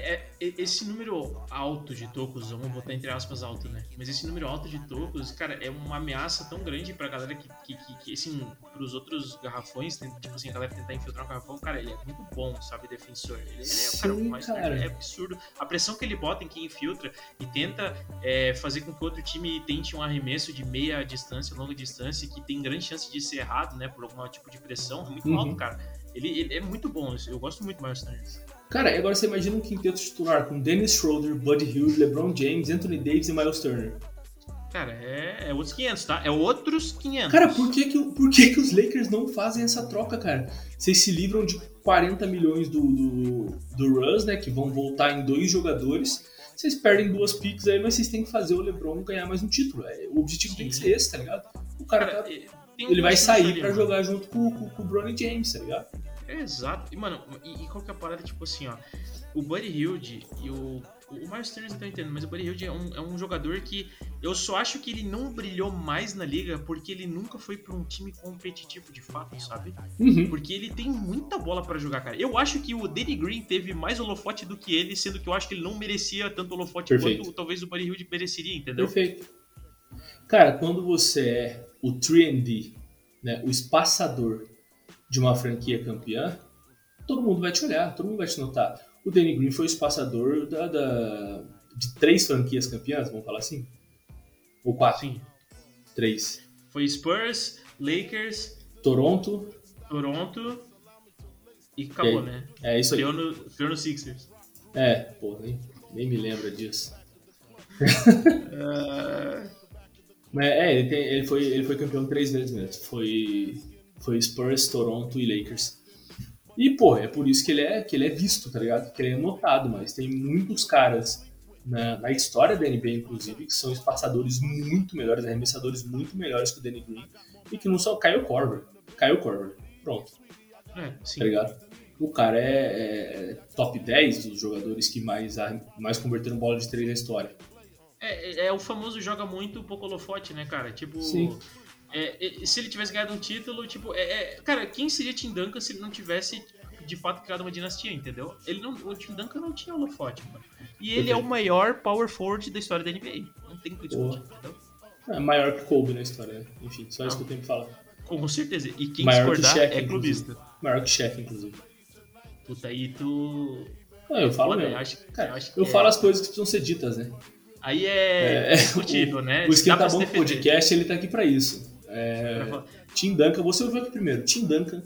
é, esse número alto de tocos, vamos botar entre aspas alto, né? Mas esse número alto de tocos, cara, é uma ameaça tão grande pra galera que, que, que, que assim, pros outros garrafões, tipo assim, a galera tentar infiltrar um garrafão, cara, ele é muito bom, sabe, defensor. Ele, ele é Sim, cara, mais, cara. é absurdo. A pressão que ele bota em quem infiltra e tenta é, fazer com que o outro time tente um arremesso de meia distância, longa distância, que tem grande chance de ser errado, né, por algum tipo de pressão, é muito uhum. alto, cara. Ele, ele, é muito bom, eu gosto muito mais do Cara, agora você imagina um quinteto titular com Dennis Schroeder, Buddy Hield, LeBron James, Anthony Davis e Miles Turner. Cara, é, é outros 500, tá? É outros 500. Cara, por que que, por que que os Lakers não fazem essa troca, cara? Vocês se livram de 40 milhões do, do, do Russ, né? Que vão voltar em dois jogadores. Vocês perdem duas picks aí, mas vocês têm que fazer o LeBron ganhar mais um título. É, o objetivo Sim. tem que ser esse, tá ligado? O cara, cara tá, ele vai sair para jogar junto com, com, com o Bronny James, tá ligado? Exato. E, mano, e, e, qual que é a parada? Tipo assim, ó. O Buddy Hilde e o. O Miles Turner tá entendendo, mas o Buddy Hilde é um, é um jogador que eu só acho que ele não brilhou mais na liga porque ele nunca foi para um time competitivo de fato, sabe? Uhum. Porque ele tem muita bola para jogar, cara. Eu acho que o Danny Green teve mais holofote do que ele, sendo que eu acho que ele não merecia tanto holofote Perfeito. quanto talvez o Buddy Hilde mereceria, entendeu? Perfeito. Cara, quando você é o 3D, né, o espaçador de uma franquia campeã, todo mundo vai te olhar, todo mundo vai te notar. O Danny Green foi o espaçador da, da, de três franquias campeãs, vamos falar assim? Ou quatro? Sim. Três. Foi Spurs, Lakers, Toronto. Toronto e acabou, É, né? É isso aí. Criou no, Sixers. É, pô, nem, nem me lembra disso. Mas é, ele, tem- ele foi, ele foi campeão três vezes mesmo. Foi, foi Spurs, Toronto e Lakers. E, pô, é por isso que ele é, que ele é visto, tá ligado? Que ele é notado, mas tem muitos caras na, na história da NBA, inclusive, que são espaçadores muito melhores, arremessadores muito melhores que o Danny Green e que não são Kyle Korver. Kyle Korver. Pronto, É, sim. tá ligado? O cara é, é top 10 dos jogadores que mais, mais converteram bola de três na história. É, é- é o famoso joga muito pouco holofote, né, cara? Tipo. Sim. É, é, se ele tivesse ganhado um título, tipo, é, é- cara, quem seria Tim Duncan se ele não tivesse de fato criado uma dinastia, entendeu? Ele não, o Tim Duncan não tinha holofote, mano. E ele é o maior power forward da história da NBA. Não tem o que discutir, entendeu? É maior que Kobe na história, né? Enfim, só isso que eu tenho pra falar. Com certeza. E quem Maior que discordar Shaq, é clubista. Maior que Shaq, inclusive. Puta, aí tu. Não, eu falo mesmo. eu acho- Cara, eu acho eu que falo é- as coisas que precisam ser ditas, né? Aí é, É, discutível, né? O Esquenta se Bom. Podcast, ele tá aqui pra isso. É, Tim Duncan, você ouviu aqui primeiro. Tim Duncan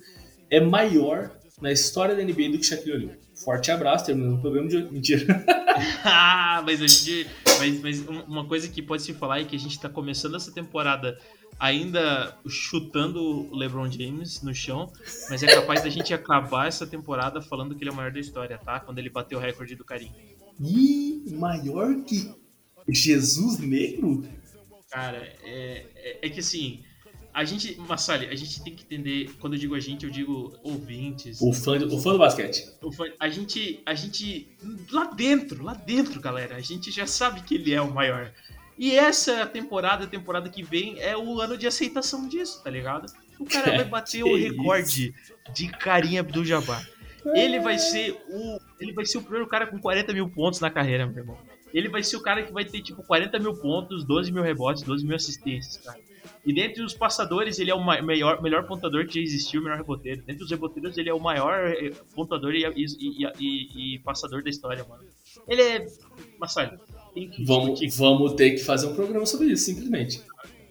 é maior na história da NBA do que Shaquille O'Neal. Forte abraço, terminando o programa de hoje. Mentira. Ah, mas a gente. Mas, mas um- uma coisa que pode se falar é que a gente tá começando essa temporada ainda chutando o LeBron James no chão, mas é capaz da gente acabar essa temporada falando que ele é o maior da história, tá? Quando ele bateu o recorde do Carinho. Ih, maior que Jesus Negro? Cara, é, é, é que assim. A gente, Massali, a gente tem que entender, quando eu digo a gente, eu digo ouvintes. O fã, do- o fã do basquete. Fã- A gente, a gente, lá dentro, lá dentro, galera, a gente já sabe que ele é o maior. E essa temporada, a temporada que vem, é o ano de aceitação disso, tá ligado? O cara vai bater o recorde de Karim Abdul-Jabbar. Ele vai ser o, ele vai ser o primeiro cara com 40 mil pontos na carreira, meu irmão. Ele vai ser o cara que vai ter tipo 40 mil pontos, 12 mil rebotes, 12 mil assistências, cara. E dentre os passadores, ele é o ma- melhor, pontuador que já existiu, o melhor reboteiro. Dentre os reboteiros, ele é o maior eh, pontuador e, e, e- e- passador da história, mano. Ele é. Que Vamos, vamos ter que fazer um programa sobre isso, simplesmente.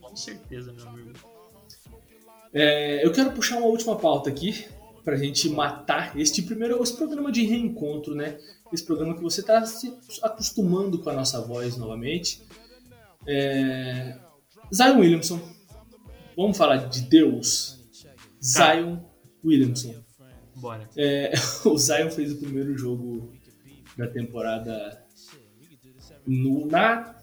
com certeza, meu amigo. É, eu quero puxar uma última pauta aqui pra gente matar este primeiro esse programa de reencontro, né? Esse programa que você está se acostumando com a nossa voz novamente. É, Zion Williamson. Vamos falar de Deus. Zion Williamson. Bora. É, o Zion fez o primeiro jogo da temporada no- na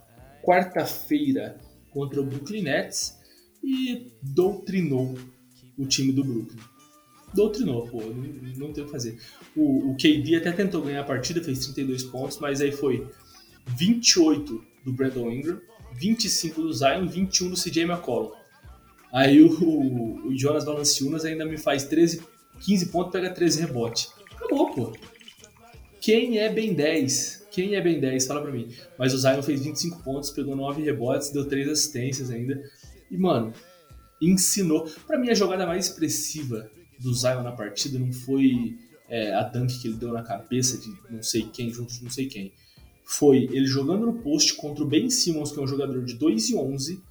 quarta-feira contra o Brooklyn Nets e doutrinou o time do Brooklyn. Doutrinou, pô, não, não tem o que fazer. O, o KD até tentou ganhar a partida, fez 32 pontos, mas aí foi 28 do Brandon Ingram, 25 do Zion, 21 do CJ McCollum. Aí o, o Jonas Valanciunas ainda me faz 13, 15 pontos, pega 13 rebote. Acabou, pô. Quem é bem 10? Quem é bem 10? Fala pra mim. Mas o Zion fez 25 pontos, pegou 9 rebotes, deu 3 assistências ainda. E, mano, ensinou. Pra mim, a jogada mais expressiva do Zion na partida não foi é, a dunk que ele deu na cabeça de não sei quem, junto de não sei quem. Foi ele jogando no post contra o Ben Simmons, que é um jogador de 2 e 11.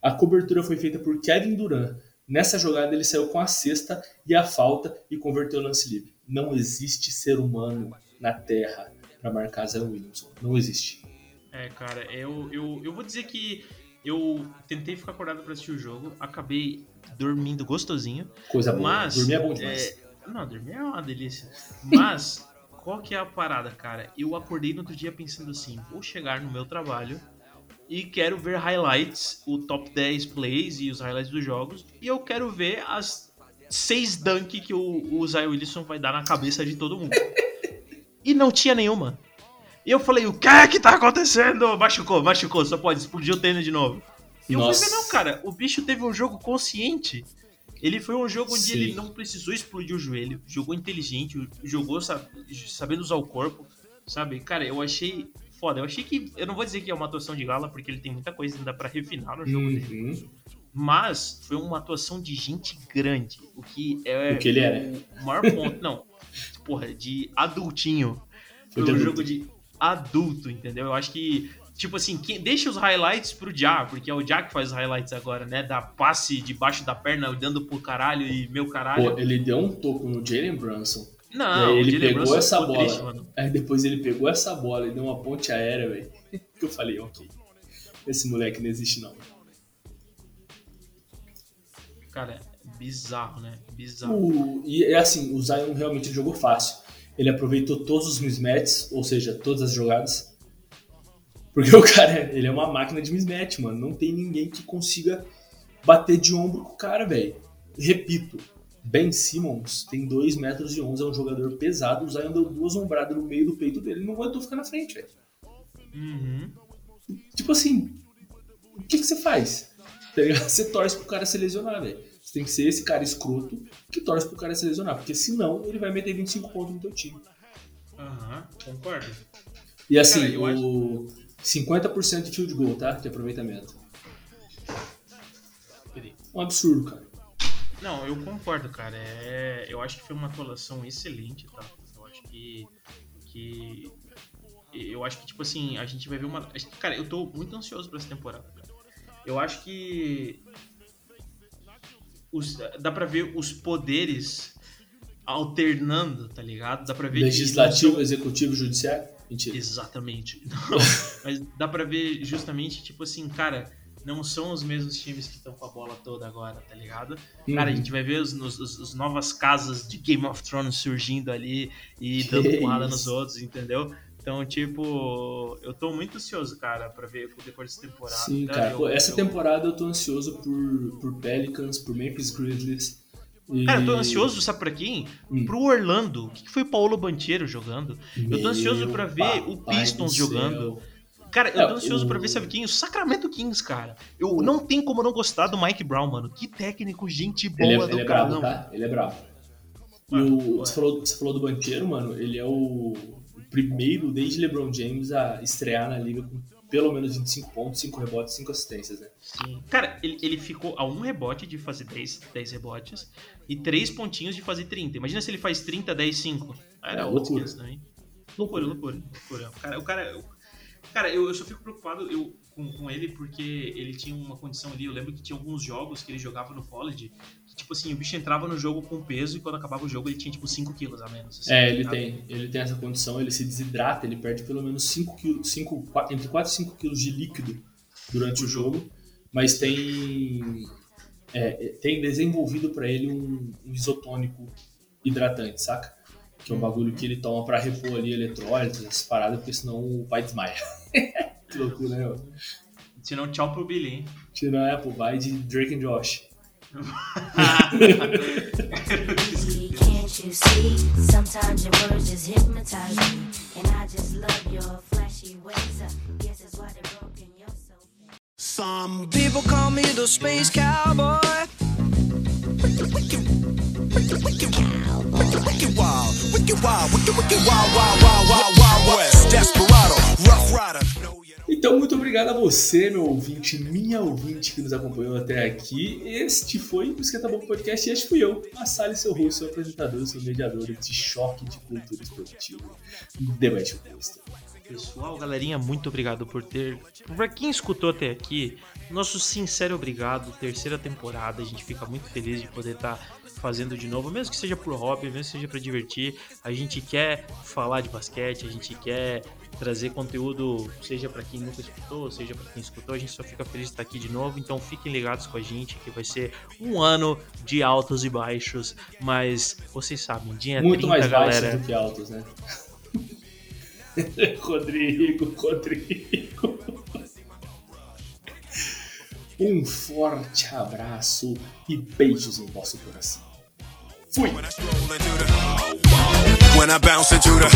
A cobertura foi feita por Kevin Durant. Nessa jogada ele saiu com a cesta e a falta e converteu o lance livre. Não existe ser humano na Terra para marcar Zion Williamson. Não existe. É, cara, eu, eu, eu vou dizer que eu tentei ficar acordado pra assistir o jogo, acabei dormindo gostosinho, Coisa boa. mas. Dormir é bom demais. é, não, dormir é uma delícia. Mas, qual que é a parada, cara? Eu acordei no outro dia pensando assim: vou chegar no meu trabalho e quero ver highlights, o top 10 plays e os highlights dos jogos, e eu quero ver as seis dunk que o, o Zion Wilson vai dar na cabeça de todo mundo. e não tinha nenhuma. E eu falei, o que é que tá acontecendo? Machucou, machucou, só pode explodir o tênis de novo. E eu Nossa. ver, não, cara, o bicho teve um jogo consciente. Ele foi um jogo onde Sim. ele não precisou explodir o joelho, jogou inteligente, jogou sa- sabendo usar o corpo, sabe? Cara, eu achei foda. Eu achei que. Eu não vou dizer que é uma atuação de gala, porque ele tem muita coisa ainda pra refinar no jogo dele. Uhum. Mas foi uma atuação de gente grande. O que é O que ele era. o maior ponto. não, porra, de adultinho. Foi um jogo de. adulto, entendeu? Eu acho que Tipo assim, quem, deixa os highlights pro Já, porque é o Já que faz os highlights agora, né? Da passe debaixo da perna, dando pro caralho e meu caralho. Pô, ele deu um toco no Jalen Brunson. Não, ele pegou Brunson essa bola. Triste, aí depois ele pegou essa bola e deu uma ponte aérea, velho. Que eu falei, ok. Esse moleque não existe, não. Cara, é bizarro, né? Bizarro. O, e é assim, o Zion realmente jogou fácil. Ele aproveitou todos os mismatches, ou seja, todas as jogadas porque o cara, ele é uma máquina de mismatch, mano. Não tem ninguém que consiga bater de ombro com o cara, velho. Repito, Ben Simmons tem 2 metros e 11, é um jogador pesado. O Zion deu duas ombradas no meio do peito dele. Ele não aguentou ficar na frente, velho. Uhum. Tipo assim, o que, que você faz? Tá você torce pro cara se lesionar, velho. Você tem que ser esse cara escroto que torce pro cara se lesionar. Porque senão ele vai meter 25 pontos no teu time. Aham, uhum, concordo. E assim, cara, o. Acho 50% de field goal, tá? De aproveitamento. Um absurdo, cara. Não, eu concordo, cara. É, eu acho que foi uma atuação excelente, tá? Eu acho que, que eu acho que tipo assim, a gente vai ver uma, cara, eu tô muito ansioso para essa temporada, cara. Eu acho que os, dá para ver os poderes alternando, tá ligado? Dá para ver legislativo, executivo, judiciário. Mentira. Exatamente. Não, mas dá pra ver justamente, tipo assim, cara, não são os mesmos times que estão com a bola toda agora, tá ligado? Uhum. Cara, a gente vai ver os, os, os, novas casas de Game of Thrones surgindo ali e que dando porrada nos outros, entendeu? Então, tipo, eu tô muito ansioso, cara, pra ver depois dessa temporada. Sim, cara. Eu, essa eu... temporada eu tô ansioso por, por Pelicans, por Memphis Grizzlies. Cara, eu tô ansioso, sabe pra quem? Hum. Pro Orlando. O que foi o Paulo Banchero jogando? Meu eu tô ansioso pra ver o Pistons jogando. Cara, eu tô ansioso o... pra ver, sabe quem? O Sacramento Kings, cara. Eu não tem como não gostar do Mike Brown, mano. Que técnico, gente boa ele é, do ele é bravo, tá? Ele é bravo. E o, você, falou, você falou do Banqueiro, mano. Ele é o primeiro desde LeBron James a estrear na liga com pelo menos 25 pontos, 5 rebotes, 5 assistências, né? Sim. Cara, ele, ele ficou a um rebote de fazer 10, 10 rebotes e 3 pontinhos de fazer 30. Imagina se ele faz 30, 10, 5. Era é, loucura. Também. Loucura, loucura, loucura. O cara, o cara, cara eu, eu só fico preocupado eu, com, com ele porque ele tinha uma condição ali. Eu lembro que tinha alguns jogos que ele jogava no college tipo assim, o bicho entrava no jogo com peso e quando acabava o jogo ele tinha tipo 5 quilos a menos. Assim, é, ele tem, ele tem essa condição, ele se desidrata, ele perde pelo menos 5 quilos, 5, 4, entre 4 e 5 quilos de líquido durante o jogo, mas tem, é, tem desenvolvido para ele um, um, isotônico hidratante, saca? Que é um bagulho que ele toma para repor ali eletrólitos, essas paradas, porque senão o pai desmaia. que loucura, né? Senão tchau pro Billy, hein? Senão é, pô, vai de Drake and Josh. Can't you see? Sometimes your words just hypnotize me, and I just love your flashy ways. Guess that's why they're broken. You're so. Some people call me the space cowboy. Wicked, wild, wicked wild, wicked, wicked wild, wild, wild, wild, wild west, desperado, rough rider. Então, muito obrigado a você, meu ouvinte, minha ouvinte que nos acompanhou até aqui. Este foi o Esquenta Bom Podcast e este fui eu, Massali, seu rosto, seu apresentador, seu mediador de choque de cultura esportiva. Debate oposto. Pessoal, galerinha, muito obrigado por ter. Pra quem escutou até aqui, nosso sincero obrigado. Terceira temporada, a gente fica muito feliz de poder estar tá fazendo de novo, mesmo que seja por hobby, mesmo que seja para divertir. A gente quer falar de basquete, a gente quer trazer conteúdo, seja para quem nunca escutou, seja para quem escutou. A gente só fica feliz de estar aqui de novo. Então fiquem ligados com a gente, que vai ser um ano de altos e baixos, mas vocês sabem, dia Muito 30, mais galera. baixos do que altos, né? Rodrigo, Rodrigo. Um forte abraço e beijos em vosso coração. Fui! When I bounce into the